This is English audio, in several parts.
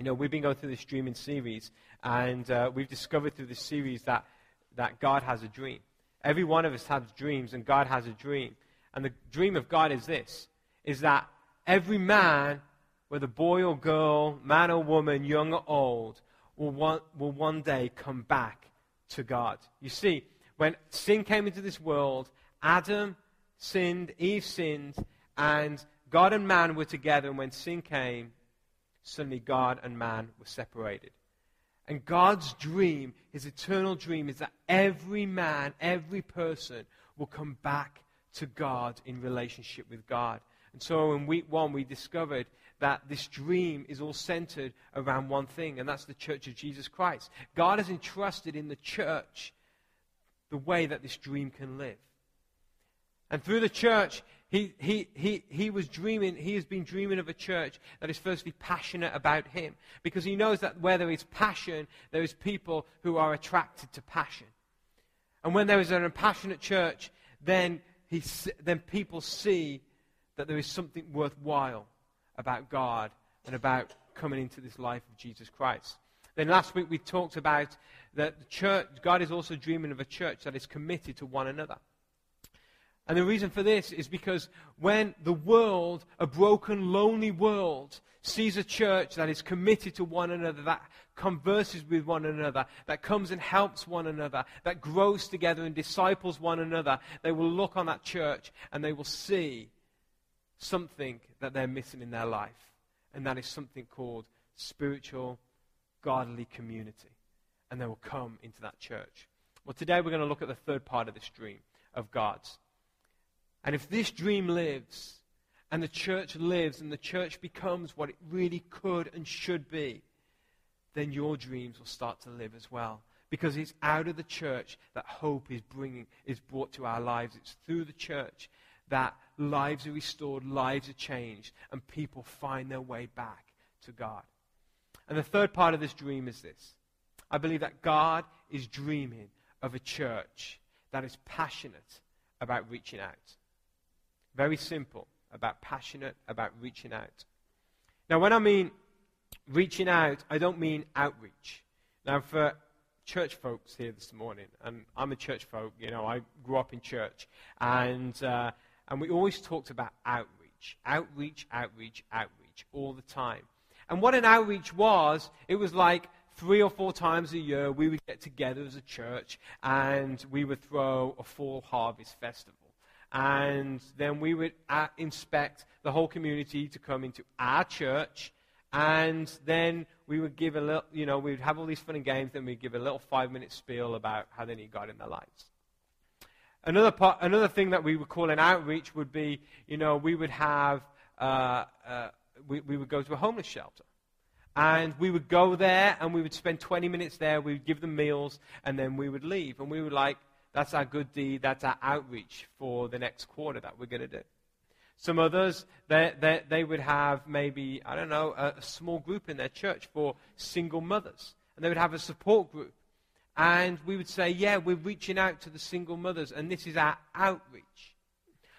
You know, we've been going through this dreaming series, and uh, we've discovered through this series that, that God has a dream. Every one of us has dreams, and God has a dream. And the dream of God is this, is that every man, whether boy or girl, man or woman, young or old, will one, will one day come back to God. You see, when sin came into this world, Adam sinned, Eve sinned, and God and man were together, and when sin came, suddenly God and man were separated. And God's dream, his eternal dream, is that every man, every person will come back to God in relationship with God. And so in week one, we discovered that this dream is all centered around one thing, and that's the church of Jesus Christ. God has entrusted in the church the way that this dream can live. And through the church, he, he, he, he was dreaming, he has been dreaming of a church that is firstly passionate about him. Because he knows that where there is passion, there is people who are attracted to passion. And when there is an passionate church, then, he, then people see that there is something worthwhile about God and about coming into this life of Jesus Christ. Then last week we talked about that the church, God is also dreaming of a church that is committed to one another. And the reason for this is because when the world, a broken, lonely world, sees a church that is committed to one another, that converses with one another, that comes and helps one another, that grows together and disciples one another, they will look on that church and they will see something that they're missing in their life. And that is something called spiritual, godly community. And they will come into that church. Well, today we're going to look at the third part of this dream of God's. And if this dream lives, and the church lives, and the church becomes what it really could and should be, then your dreams will start to live as well. Because it's out of the church that hope is, bringing, is brought to our lives. It's through the church that lives are restored, lives are changed, and people find their way back to God. And the third part of this dream is this I believe that God is dreaming of a church that is passionate about reaching out. Very simple, about passionate, about reaching out. Now, when I mean reaching out, I don't mean outreach. Now, for church folks here this morning, and I'm a church folk, you know, I grew up in church, and, uh, and we always talked about outreach, outreach, outreach, outreach, all the time. And what an outreach was, it was like three or four times a year we would get together as a church and we would throw a fall harvest festival and then we would uh, inspect the whole community to come into our church, and then we would give a little, you know, we'd have all these fun and games, then we'd give a little five minute spiel about how they need God in their lives. Another, part, another thing that we would call an outreach would be, you know, we would have, uh, uh, we, we would go to a homeless shelter. And we would go there and we would spend 20 minutes there. We would give them meals and then we would leave. And we would like, that's our good deed. That's our outreach for the next quarter that we're going to do. Some others, they, they, they, would have maybe, I don't know, a, a small group in their church for single mothers. And they would have a support group. And we would say, yeah, we're reaching out to the single mothers, and this is our outreach.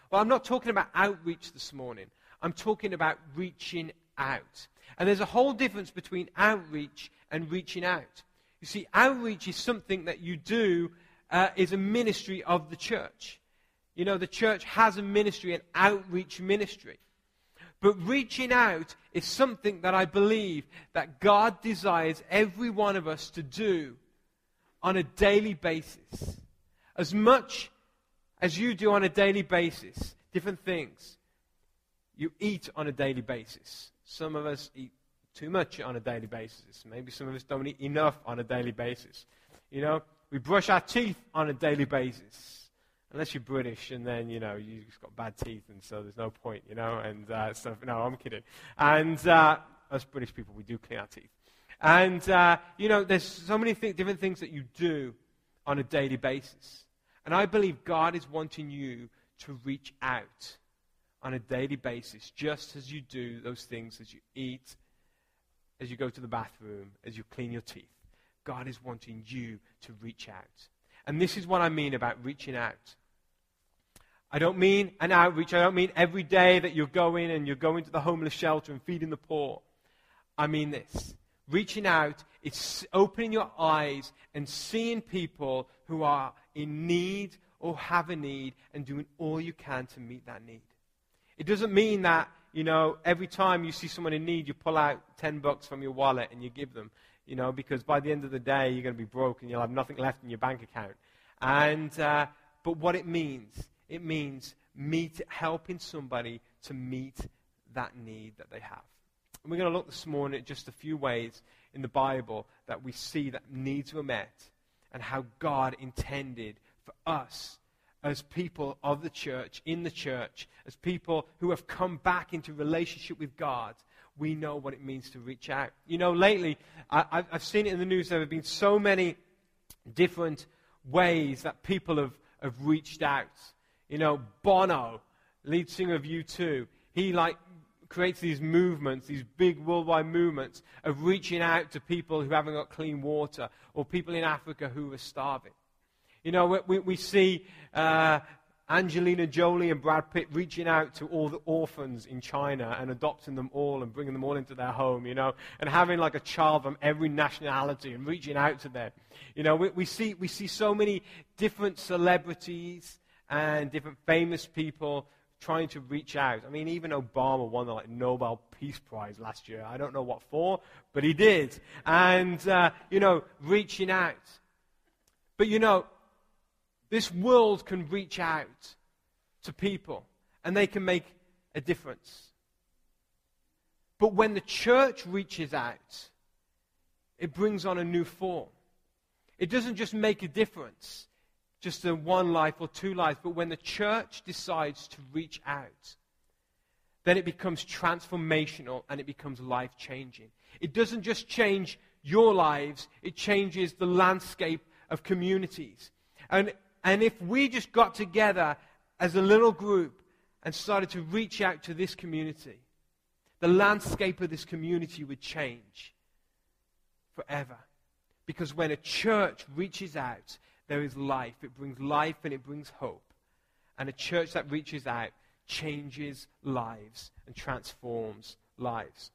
Well, I'm not talking about outreach this morning. I'm talking about reaching out. And there's a whole difference between outreach and reaching out. You see, outreach is something that you do uh, is a ministry of the church. You know, the church has a ministry, an outreach ministry. But reaching out is something that I believe that God desires every one of us to do on a daily basis. As much as you do on a daily basis, different things. You eat on a daily basis. Some of us eat too much on a daily basis. Maybe some of us don't eat enough on a daily basis. You know, we brush our teeth on a daily basis. Unless you're British, and then, you know, you've got bad teeth, and so there's no point, you know, and uh, stuff. No, I'm kidding. And uh, us British people, we do clean our teeth. And, uh, you know, there's so many th- different things that you do on a daily basis. And I believe God is wanting you to reach out on a daily basis, just as you do those things as you eat, as you go to the bathroom, as you clean your teeth. God is wanting you to reach out. And this is what I mean about reaching out. I don't mean an outreach. I don't mean every day that you're going and you're going to the homeless shelter and feeding the poor. I mean this Reaching out is opening your eyes and seeing people who are in need or have a need and doing all you can to meet that need. It doesn't mean that, you know, every time you see someone in need, you pull out 10 bucks from your wallet and you give them, you know, because by the end of the day, you're going to be broke and you'll have nothing left in your bank account. And, uh, but what it means, it means meet, helping somebody to meet that need that they have. And we're going to look this morning at just a few ways in the Bible that we see that needs were met and how God intended for us as people of the church, in the church, as people who have come back into relationship with God, we know what it means to reach out. You know, lately, I, have seen it in the news, there have been so many different ways that people have, have reached out. You know, Bono, lead singer of U2, he like creates these movements, these big worldwide movements of reaching out to people who haven't got clean water or people in Africa who are starving. You know, we, we see uh, Angelina Jolie and Brad Pitt reaching out to all the orphans in China and adopting them all and bringing them all into their home, you know, and having like a child from every nationality and reaching out to them. You know, we, we, see, we see so many different celebrities and different famous people trying to reach out. I mean, even Obama won the like, Nobel Peace Prize last year. I don't know what for, but he did. And, uh, you know, reaching out. But, you know, this world can reach out to people and they can make a difference. But when the church reaches out, it brings on a new form. It doesn't just make a difference, just in one life or two lives, but when the church decides to reach out, then it becomes transformational and it becomes life changing. It doesn't just change your lives, it changes the landscape of communities. And and if we just got together as a little group and started to reach out to this community, the landscape of this community would change forever. Because when a church reaches out, there is life. It brings life and it brings hope. And a church that reaches out changes lives and transforms lives.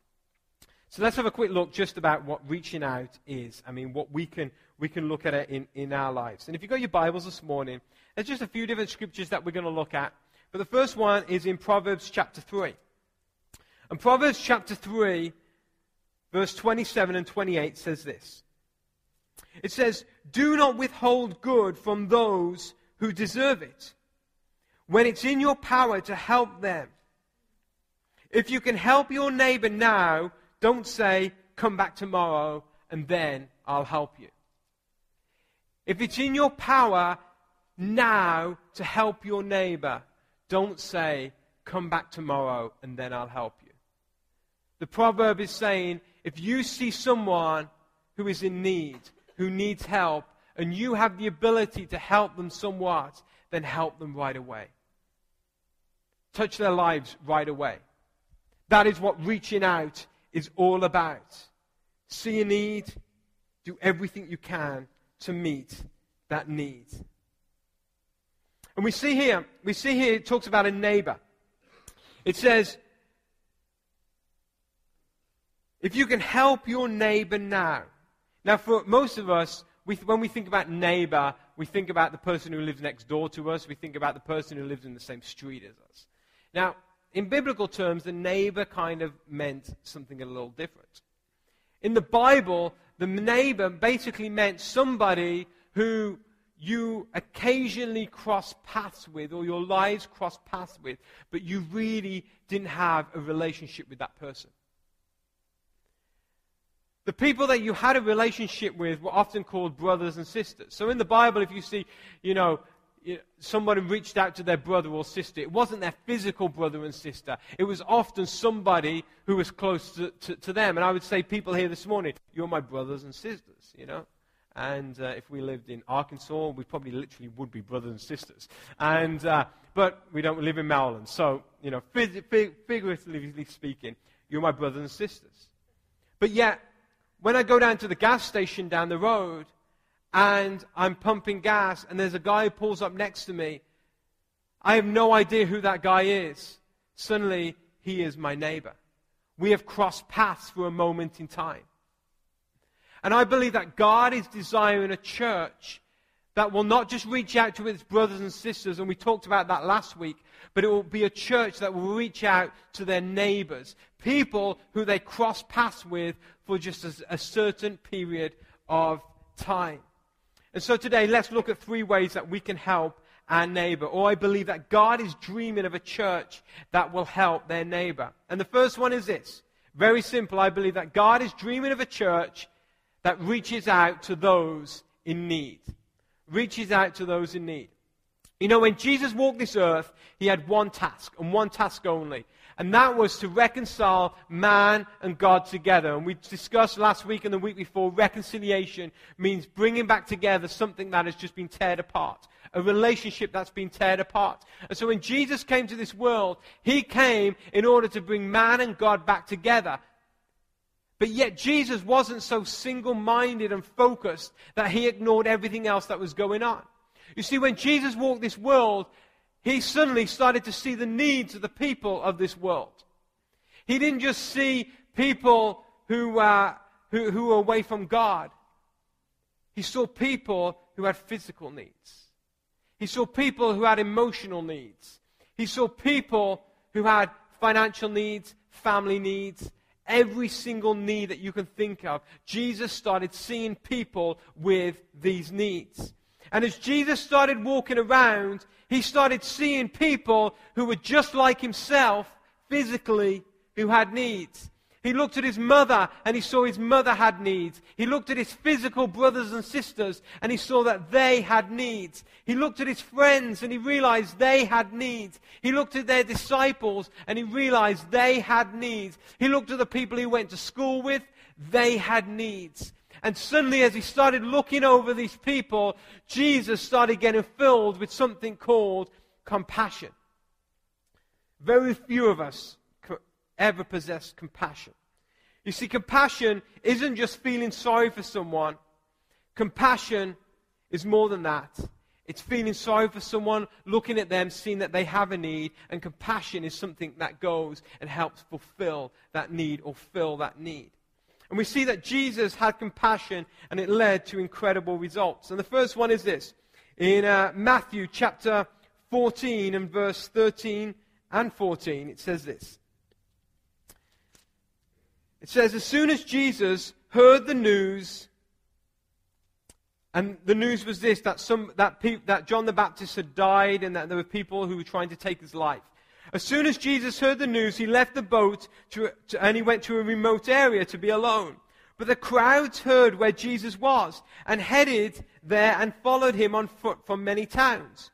So let's have a quick look just about what reaching out is. I mean, what we can we can look at it in, in our lives. And if you've got your Bibles this morning, there's just a few different scriptures that we're going to look at. But the first one is in Proverbs chapter 3. And Proverbs chapter 3, verse 27 and 28 says this It says, Do not withhold good from those who deserve it, when it's in your power to help them. If you can help your neighbor now, don't say, Come back tomorrow and then I'll help you. If it's in your power now to help your neighbor, don't say, Come back tomorrow and then I'll help you. The proverb is saying, if you see someone who is in need, who needs help, and you have the ability to help them somewhat, then help them right away. Touch their lives right away. That is what reaching out is all about. See a need, do everything you can to meet that need. And we see here, we see here it talks about a neighbor. It says, if you can help your neighbor now. Now, for most of us, we, when we think about neighbor, we think about the person who lives next door to us. We think about the person who lives in the same street as us. Now, in biblical terms, the neighbor kind of meant something a little different. In the Bible, the neighbor basically meant somebody who you occasionally cross paths with or your lives cross paths with, but you really didn't have a relationship with that person. The people that you had a relationship with were often called brothers and sisters. So in the Bible, if you see, you know, somebody reached out to their brother or sister. It wasn't their physical brother and sister. It was often somebody who was close to, to, to them. And I would say, people here this morning, you're my brothers and sisters, you know. And uh, if we lived in Arkansas, we probably literally would be brothers and sisters. And, uh, but we don't live in Maryland. So, you know, figuratively speaking, you're my brothers and sisters. But yet, when I go down to the gas station down the road, and I'm pumping gas, and there's a guy who pulls up next to me. I have no idea who that guy is. Suddenly, he is my neighbor. We have crossed paths for a moment in time. And I believe that God is desiring a church that will not just reach out to its brothers and sisters, and we talked about that last week, but it will be a church that will reach out to their neighbors, people who they cross paths with for just a, a certain period of time. And so today, let's look at three ways that we can help our neighbor. Or I believe that God is dreaming of a church that will help their neighbor. And the first one is this very simple. I believe that God is dreaming of a church that reaches out to those in need. Reaches out to those in need. You know, when Jesus walked this earth, he had one task, and one task only. And that was to reconcile man and God together. And we discussed last week and the week before reconciliation means bringing back together something that has just been torn apart, a relationship that's been torn apart. And so when Jesus came to this world, he came in order to bring man and God back together. But yet Jesus wasn't so single minded and focused that he ignored everything else that was going on. You see, when Jesus walked this world, he suddenly started to see the needs of the people of this world. He didn't just see people who, uh, who, who were away from God. He saw people who had physical needs. He saw people who had emotional needs. He saw people who had financial needs, family needs, every single need that you can think of. Jesus started seeing people with these needs. And as Jesus started walking around, he started seeing people who were just like himself physically who had needs. He looked at his mother and he saw his mother had needs. He looked at his physical brothers and sisters and he saw that they had needs. He looked at his friends and he realized they had needs. He looked at their disciples and he realized they had needs. He looked at the people he went to school with, they had needs. And suddenly, as he started looking over these people, Jesus started getting filled with something called compassion. Very few of us ever possess compassion. You see, compassion isn't just feeling sorry for someone, compassion is more than that. It's feeling sorry for someone, looking at them, seeing that they have a need, and compassion is something that goes and helps fulfill that need or fill that need. And we see that Jesus had compassion and it led to incredible results. And the first one is this in uh, Matthew chapter 14 and verse 13 and 14, it says this. It says, As soon as Jesus heard the news, and the news was this that, some, that, pe- that John the Baptist had died and that there were people who were trying to take his life. As soon as Jesus heard the news, he left the boat to, to, and he went to a remote area to be alone. But the crowds heard where Jesus was and headed there and followed him on foot from many towns.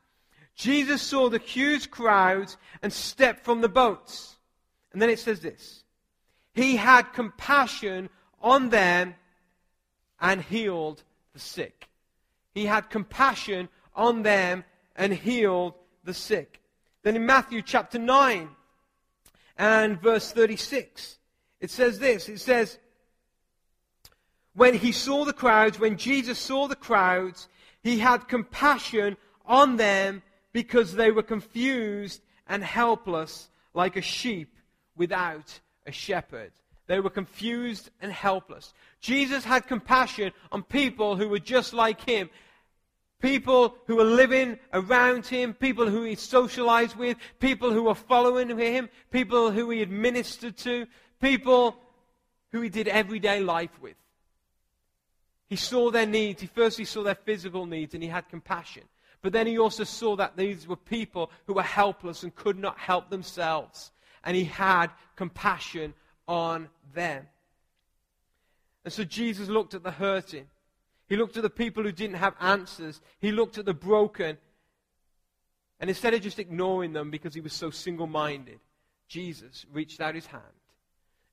Jesus saw the huge crowds and stepped from the boats. And then it says this He had compassion on them and healed the sick. He had compassion on them and healed the sick. Then in Matthew chapter 9 and verse 36, it says this it says, When he saw the crowds, when Jesus saw the crowds, he had compassion on them because they were confused and helpless like a sheep without a shepherd. They were confused and helpless. Jesus had compassion on people who were just like him, people who were living around him, people who he socialized with, people who were following him, people who he administered to, people who he did everyday life with. He saw their needs. He firstly saw their physical needs and he had compassion. But then he also saw that these were people who were helpless and could not help themselves. And he had compassion on them. And so Jesus looked at the hurting. He looked at the people who didn't have answers. He looked at the broken. And instead of just ignoring them because he was so single minded, Jesus reached out his hand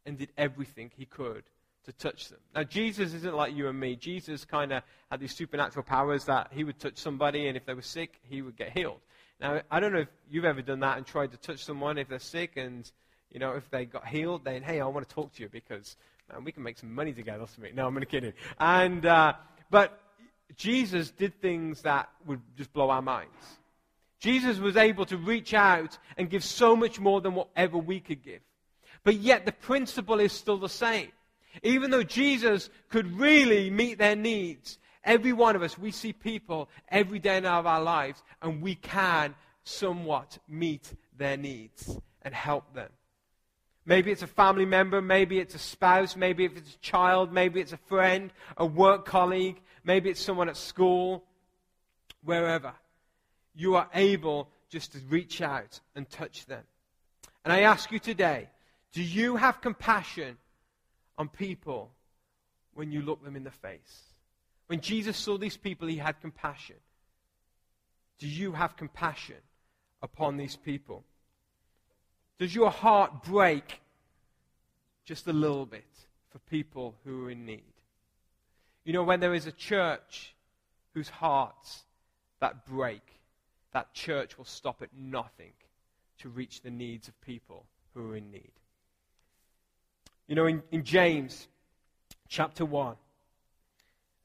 and did everything he could to touch them. Now, Jesus isn't like you and me. Jesus kind of had these supernatural powers that he would touch somebody, and if they were sick, he would get healed. Now, I don't know if you've ever done that and tried to touch someone if they're sick, and, you know, if they got healed, then, hey, I want to talk to you because, man, we can make some money together. No, I'm only kidding. And, uh, but Jesus did things that would just blow our minds. Jesus was able to reach out and give so much more than whatever we could give. But yet the principle is still the same. Even though Jesus could really meet their needs, every one of us, we see people every day of our lives, and we can somewhat meet their needs and help them. Maybe it's a family member, maybe it's a spouse, maybe it's a child, maybe it's a friend, a work colleague, maybe it's someone at school, wherever. You are able just to reach out and touch them. And I ask you today do you have compassion on people when you look them in the face? When Jesus saw these people, he had compassion. Do you have compassion upon these people? Does your heart break just a little bit for people who are in need? You know, when there is a church whose hearts that break, that church will stop at nothing to reach the needs of people who are in need. You know, in, in James chapter 1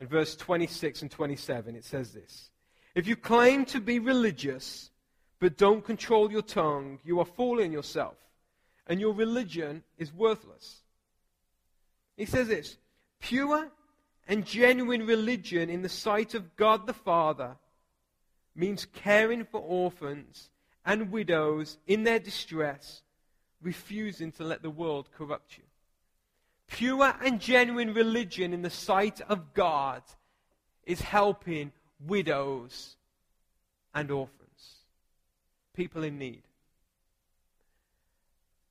and verse 26 and 27, it says this If you claim to be religious, but don't control your tongue, you are fooling yourself, and your religion is worthless. He says this pure and genuine religion in the sight of God the Father means caring for orphans and widows in their distress, refusing to let the world corrupt you. Pure and genuine religion in the sight of God is helping widows and orphans, people in need.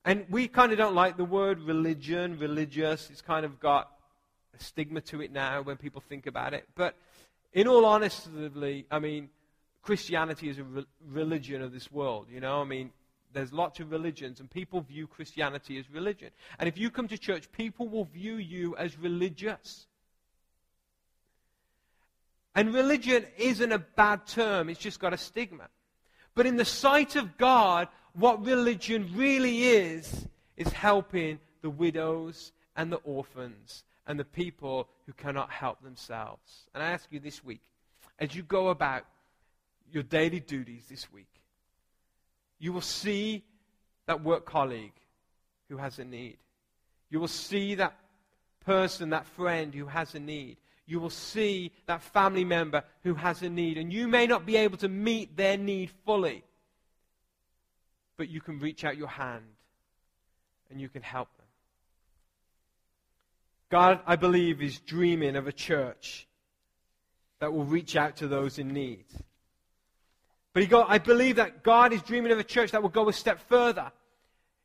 And we kind of don't like the word religion, religious. It's kind of got a stigma to it now when people think about it. But in all honesty, I mean, Christianity is a re- religion of this world. You know, I mean, there's lots of religions, and people view Christianity as religion. And if you come to church, people will view you as religious. And religion isn't a bad term, it's just got a stigma. But in the sight of God, what religion really is, is helping the widows and the orphans and the people who cannot help themselves. And I ask you this week, as you go about your daily duties this week, you will see that work colleague who has a need. You will see that person, that friend who has a need. You will see that family member who has a need. And you may not be able to meet their need fully, but you can reach out your hand and you can help them. God, I believe, is dreaming of a church that will reach out to those in need. But go, I believe that God is dreaming of a church that will go a step further.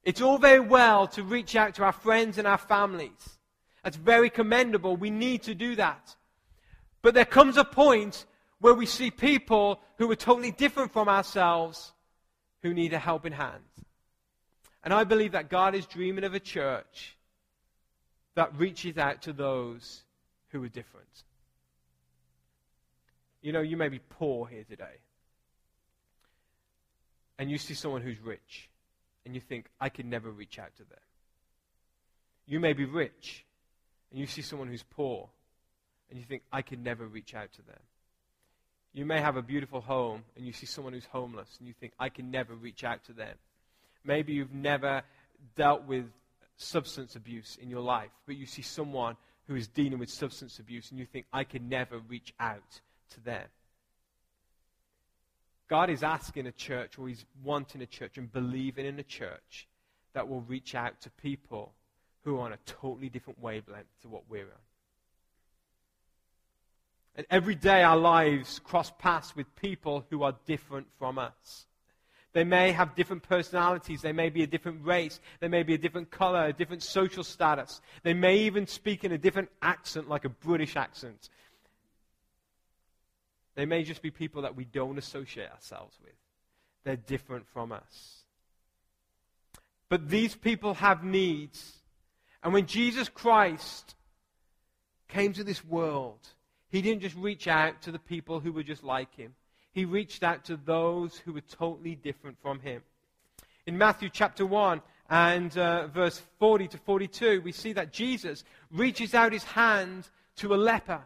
It's all very well to reach out to our friends and our families. That's very commendable. We need to do that. But there comes a point where we see people who are totally different from ourselves who need a helping hand. And I believe that God is dreaming of a church that reaches out to those who are different. You know, you may be poor here today and you see someone who's rich, and you think, I could never reach out to them. You may be rich, and you see someone who's poor, and you think, I could never reach out to them. You may have a beautiful home, and you see someone who's homeless, and you think, I can never reach out to them. Maybe you've never dealt with substance abuse in your life, but you see someone who is dealing with substance abuse, and you think, I can never reach out to them. God is asking a church, or He's wanting a church and believing in a church that will reach out to people who are on a totally different wavelength to what we're on. And every day our lives cross paths with people who are different from us. They may have different personalities. They may be a different race. They may be a different color, a different social status. They may even speak in a different accent, like a British accent. They may just be people that we don't associate ourselves with. They're different from us. But these people have needs. And when Jesus Christ came to this world, he didn't just reach out to the people who were just like him. He reached out to those who were totally different from him. In Matthew chapter 1 and uh, verse 40 to 42, we see that Jesus reaches out his hand to a leper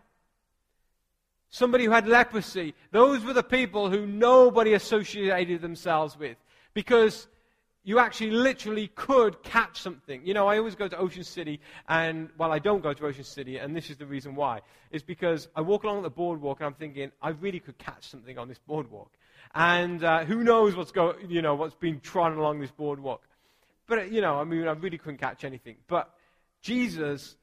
somebody who had leprosy. Those were the people who nobody associated themselves with. Because you actually literally could catch something. You know, I always go to Ocean City, and well, I don't go to Ocean City, and this is the reason why. Is because I walk along the boardwalk, and I'm thinking, I really could catch something on this boardwalk. And uh, who knows what's go, you know, what's being trodden along this boardwalk. But, you know, I mean, I really couldn't catch anything. But Jesus,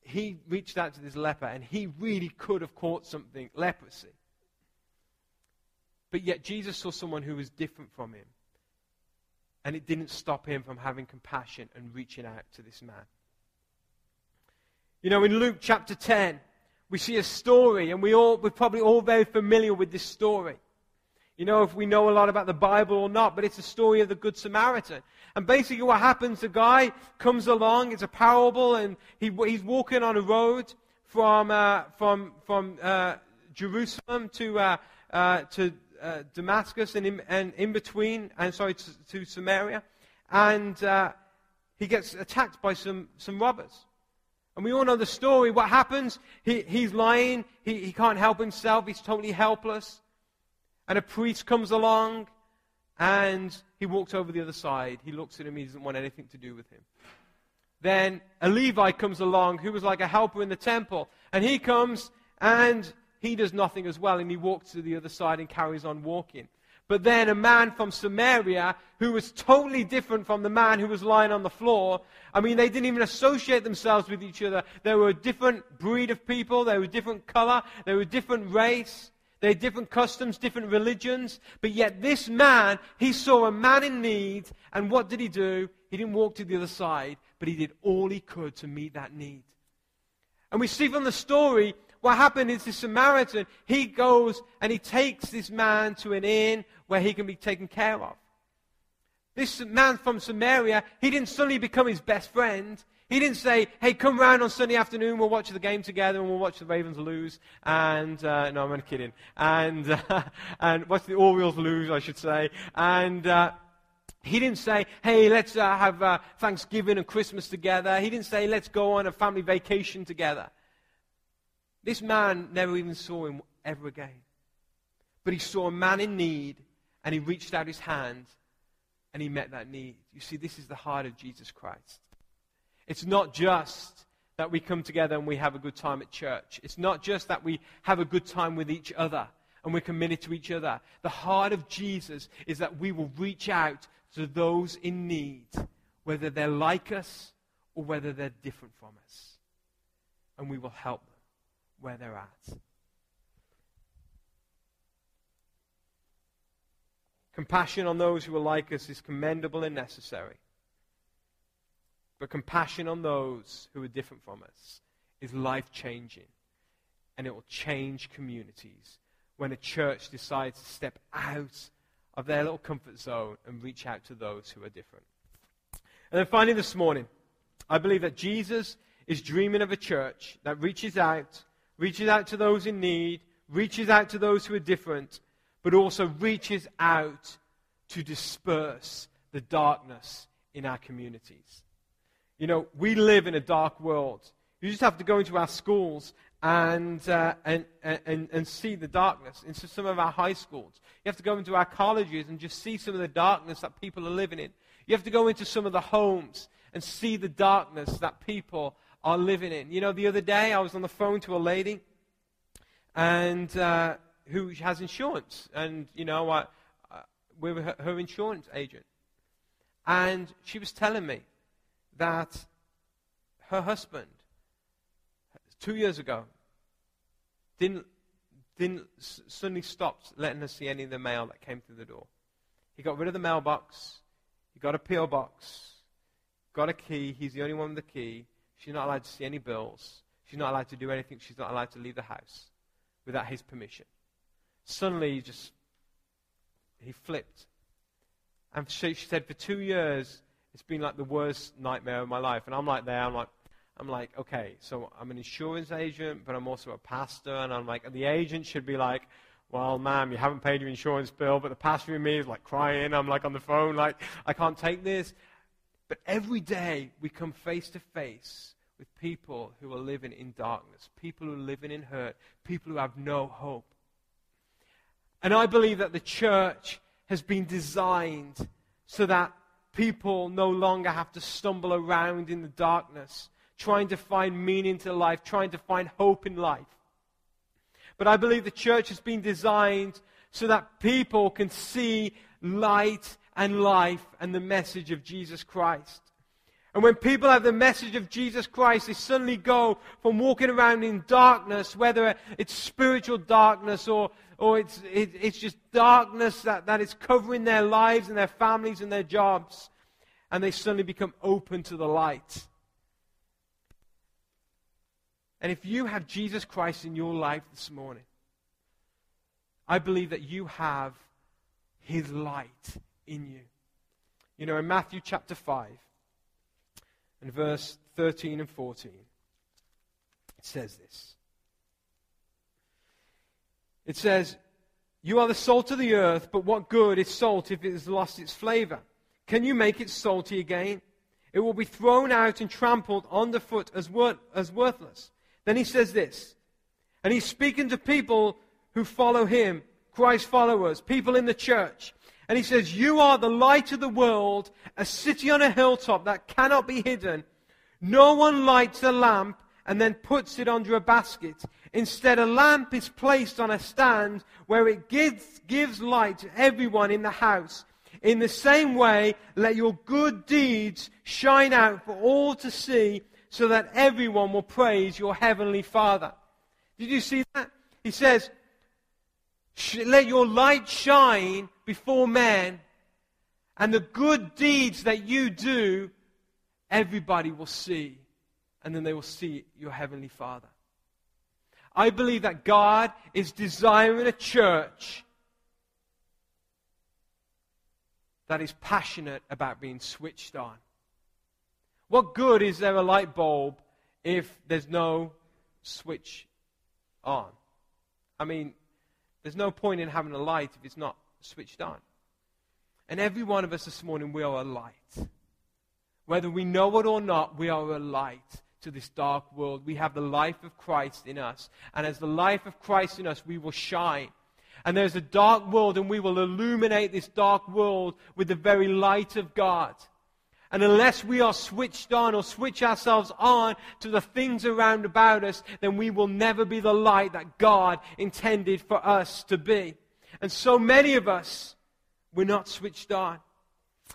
he reached out to this leper, and he really could have caught something, leprosy. But yet Jesus saw someone who was different from him and it didn't stop him from having compassion and reaching out to this man. You know, in Luke chapter 10, we see a story, and we all, we're probably all very familiar with this story. You know, if we know a lot about the Bible or not, but it's a story of the Good Samaritan. And basically, what happens, the guy comes along, it's a parable, and he, he's walking on a road from, uh, from, from uh, Jerusalem to, uh, uh to uh, Damascus and in, and in between, and sorry, to, to Samaria, and uh, he gets attacked by some, some robbers. And we all know the story. What happens? He, he's lying. He, he can't help himself. He's totally helpless. And a priest comes along and he walks over the other side. He looks at him. He doesn't want anything to do with him. Then a Levite comes along who was like a helper in the temple. And he comes and he does nothing as well, and he walks to the other side and carries on walking. But then a man from Samaria who was totally different from the man who was lying on the floor. I mean, they didn't even associate themselves with each other. They were a different breed of people. They were different color. They were different race. They had different customs, different religions. But yet this man, he saw a man in need. And what did he do? He didn't walk to the other side, but he did all he could to meet that need. And we see from the story what happened is the Samaritan, he goes and he takes this man to an inn where he can be taken care of. This man from Samaria, he didn't suddenly become his best friend. He didn't say, hey, come round on Sunday afternoon, we'll watch the game together and we'll watch the Ravens lose. And, uh, no, I'm only kidding. And, uh, and watch the Orioles lose, I should say. And, uh, he didn't say, hey, let's uh, have uh, Thanksgiving and Christmas together. He didn't say, let's go on a family vacation together. This man never even saw him ever again. But he saw a man in need and he reached out his hand and he met that need. You see, this is the heart of Jesus Christ. It's not just that we come together and we have a good time at church. It's not just that we have a good time with each other and we're committed to each other. The heart of Jesus is that we will reach out to those in need, whether they're like us or whether they're different from us. And we will help them where they're at. Compassion on those who are like us is commendable and necessary. But compassion on those who are different from us is life changing. And it will change communities when a church decides to step out of their little comfort zone and reach out to those who are different. And then finally, this morning, I believe that Jesus is dreaming of a church that reaches out reaches out to those in need, reaches out to those who are different, but also reaches out to disperse the darkness in our communities. You know, we live in a dark world. You just have to go into our schools and, uh, and, and, and see the darkness into some of our high schools. You have to go into our colleges and just see some of the darkness that people are living in. You have to go into some of the homes and see the darkness that people are living in. You know, the other day I was on the phone to a lady and uh, who has insurance, and you know, I, uh, we were her, her insurance agent, and she was telling me that her husband two years ago didn't didn't suddenly stopped letting her see any of the mail that came through the door. He got rid of the mailbox. He got a PO box. Got a key. He's the only one with the key. She's not allowed to see any bills. She's not allowed to do anything. She's not allowed to leave the house without his permission. Suddenly, he just, he flipped. And she, she said, for two years, it's been like the worst nightmare of my life. And I'm like there, I'm like, I'm like, okay, so I'm an insurance agent, but I'm also a pastor. And I'm like, the agent should be like, well, ma'am, you haven't paid your insurance bill. But the pastor in me is like crying. I'm like on the phone, like, I can't take this. But every day we come face to face with people who are living in darkness, people who are living in hurt, people who have no hope. And I believe that the church has been designed so that people no longer have to stumble around in the darkness, trying to find meaning to life, trying to find hope in life. But I believe the church has been designed so that people can see light and life and the message of Jesus Christ. And when people have the message of Jesus Christ, they suddenly go from walking around in darkness, whether it's spiritual darkness or, or it's, it, it's just darkness that, that is covering their lives and their families and their jobs, and they suddenly become open to the light. And if you have Jesus Christ in your life this morning, I believe that you have his light in you. You know, in Matthew chapter 5 and verse 13 and 14, it says this. It says, You are the salt of the earth, but what good is salt if it has lost its flavor? Can you make it salty again? It will be thrown out and trampled underfoot as, wor- as worthless. Then he says this, and he's speaking to people who follow him, Christ followers, people in the church. And he says, You are the light of the world, a city on a hilltop that cannot be hidden. No one lights a lamp and then puts it under a basket. Instead, a lamp is placed on a stand where it gives, gives light to everyone in the house. In the same way, let your good deeds shine out for all to see so that everyone will praise your heavenly Father. Did you see that? He says, let your light shine before men, and the good deeds that you do, everybody will see. And then they will see your Heavenly Father. I believe that God is desiring a church that is passionate about being switched on. What good is there a light bulb if there's no switch on? I mean, there's no point in having a light if it's not switched on. And every one of us this morning, we are a light. Whether we know it or not, we are a light to this dark world. We have the life of Christ in us. And as the life of Christ in us, we will shine. And there's a dark world, and we will illuminate this dark world with the very light of God. And unless we are switched on or switch ourselves on to the things around about us, then we will never be the light that God intended for us to be. And so many of us, we're not switched on.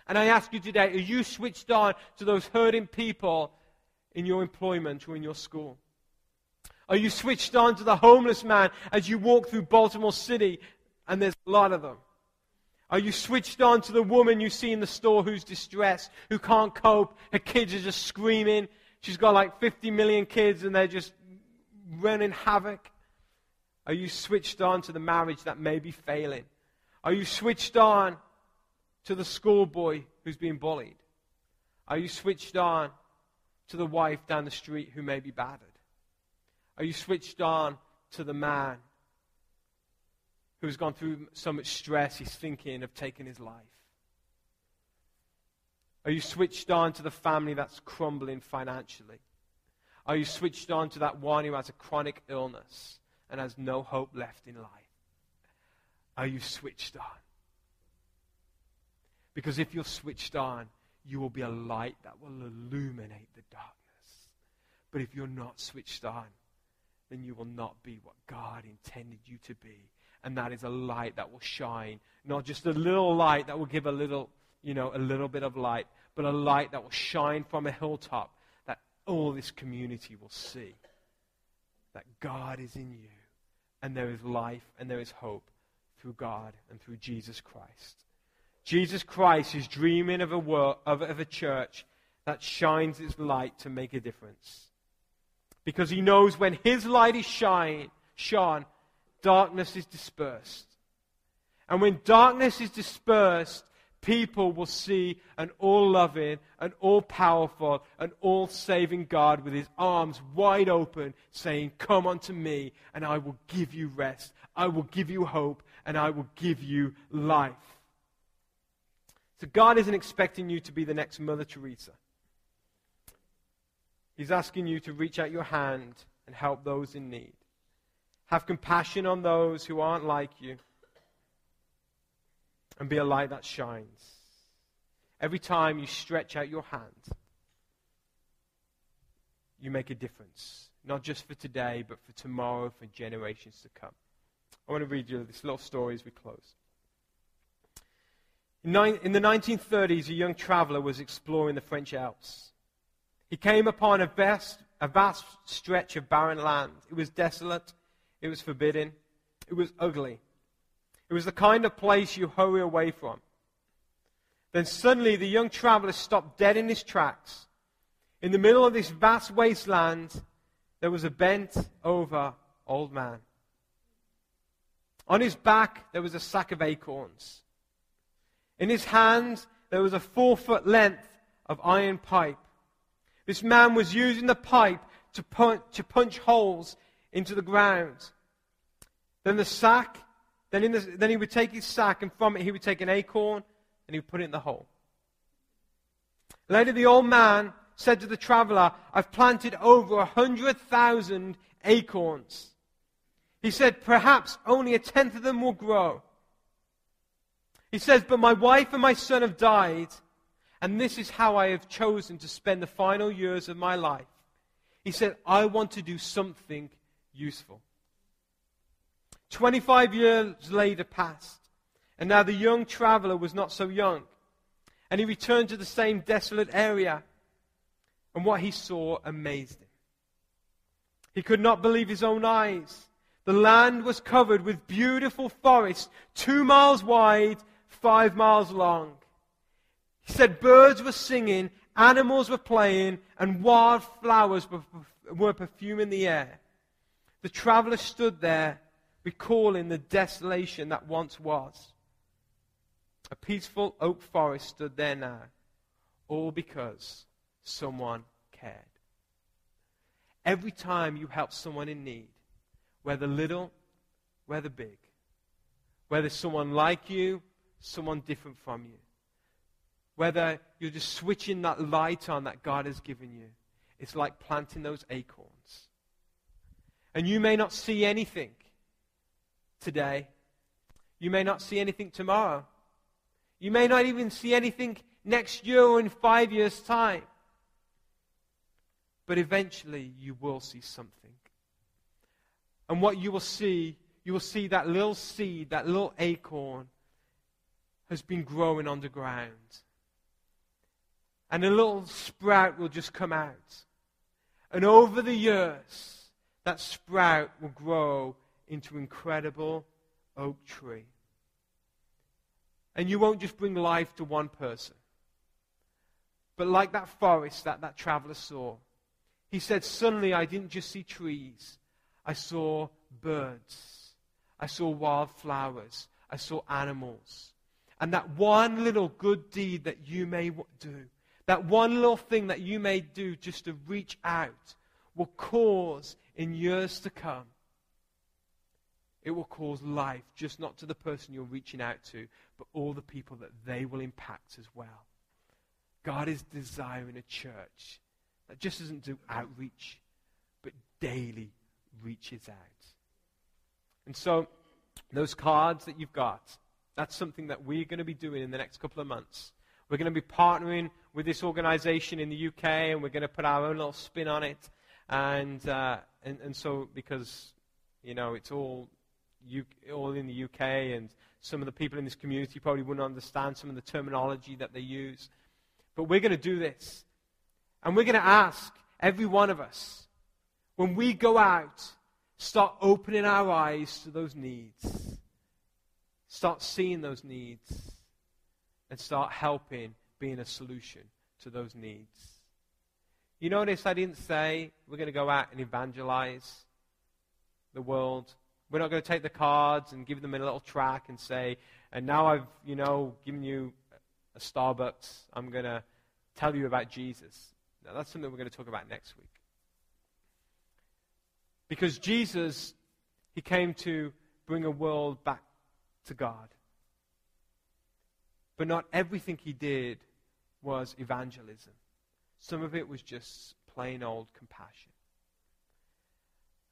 And I ask you today, are you switched on to those hurting people in your employment or in your school? Are you switched on to the homeless man as you walk through Baltimore City? And there's a lot of them. Are you switched on to the woman you see in the store who's distressed, who can't cope? Her kids are just screaming. She's got like 50 million kids and they're just running havoc. Are you switched on to the marriage that may be failing? Are you switched on to the schoolboy who's being bullied? Are you switched on to the wife down the street who may be battered? Are you switched on to the man who's gone through so much stress he's thinking of taking his life? Are you switched on to the family that's crumbling financially? Are you switched on to that one who has a chronic illness and has no hope left in life? Are you switched on? Because if you're switched on, you will be a light that will illuminate the darkness. But if you're not switched on, then you will not be what God intended you to be and that is a light that will shine. Not just a little light that will give a little, you know, a little bit of light, but a light that will shine from a hilltop that all this community will see. That God is in you, and there is life and there is hope through God and through Jesus Christ. Jesus Christ is dreaming of a, world, of, of a church that shines its light to make a difference. Because he knows when his light is shine, shone, darkness is dispersed. And when darkness is dispersed, people will see an all loving, an all powerful, an all saving God with his arms wide open, saying, Come unto me, and I will give you rest. I will give you hope, and I will give you life. So God isn't expecting you to be the next Mother Teresa. He's asking you to reach out your hand and help those in need. Have compassion on those who aren't like you. And be a light that shines. every time you stretch out your hand, you make a difference. Not just for today, but for tomorrow, for generations to come. I want to read you this little story as we close. In, the 1930s, a young traveler was exploring the French Alps. He came upon a vast, a vast stretch of barren land. It was desolate, it was forbidding, it was ugly. It was the kind of place you hurry away from. Then suddenly the young traveler stopped dead in his tracks. In the middle of this vast wasteland, there was a bent over old man. On his back, there was a sack of acorns. In his hand, there was a four foot length of iron pipe. This man was using the pipe to punch, to punch holes into the ground. Then the sack, then, the, then he would take his sack, and from it he would take an acorn and he would put it in the hole. Later, the old man said to the traveler, I've planted over a hundred thousand acorns. He said, Perhaps only a tenth of them will grow. He says, But my wife and my son have died, and this is how I have chosen to spend the final years of my life. He said, I want to do something useful. 25 years later passed, and now the young traveler was not so young. And he returned to the same desolate area, and what he saw amazed him. He could not believe his own eyes. The land was covered with beautiful forests, two miles wide five miles long. He said birds were singing, animals were playing, and wild flowers were, were perfuming the air. The traveler stood there, recalling the desolation that once was. A peaceful oak forest stood there now, all because someone cared. Every time you help someone in need, whether little, whether big, whether someone like you someone different from you. Whether you're just switching that light on that God has given you, it's like planting those acorns. And you may not see anything today. You may not see anything tomorrow. You may not even see anything next year or in five years' time. But eventually you will see something. And what you will see, you will see that little seed, that little acorn has been growing underground. And a little sprout will just come out. And over the years, that sprout will grow into incredible oak tree. And you won't just bring life to one person. But like that forest that that traveler saw, he said, Suddenly I didn't just see trees, I saw birds, I saw wildflowers, I saw animals. And that one little good deed that you may do, that one little thing that you may do just to reach out, will cause in years to come, it will cause life, just not to the person you're reaching out to, but all the people that they will impact as well. God is desiring a church that just doesn't do outreach, but daily reaches out. And so, those cards that you've got, that's something that we're going to be doing in the next couple of months. We're going to be partnering with this organization in the UK, and we're going to put our own little spin on it. And, uh, and, and so, because, you know, it's all, U- all in the UK, and some of the people in this community probably wouldn't understand some of the terminology that they use. But we're going to do this. And we're going to ask every one of us, when we go out, start opening our eyes to those needs Start seeing those needs and start helping being a solution to those needs. You notice I didn't say we're going to go out and evangelize the world. We're not going to take the cards and give them a little track and say, and now I've, you know, given you a Starbucks, I'm going to tell you about Jesus. Now, that's something we're going to talk about next week. Because Jesus, he came to bring a world back to God. But not everything he did was evangelism. Some of it was just plain old compassion.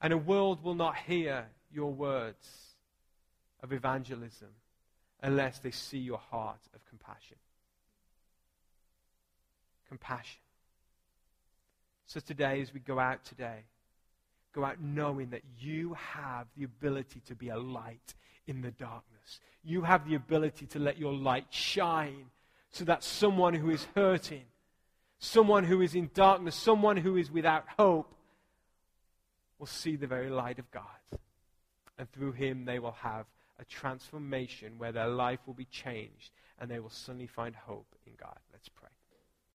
And a world will not hear your words of evangelism unless they see your heart of compassion. compassion. So today, as we go out today, go out knowing that you have the ability to be a light in the darkness. You have the ability to let your light shine so that someone who is hurting, someone who is in darkness, someone who is without hope, will see the very light of God. And through him, they will have a transformation where their life will be changed and they will suddenly find hope in God.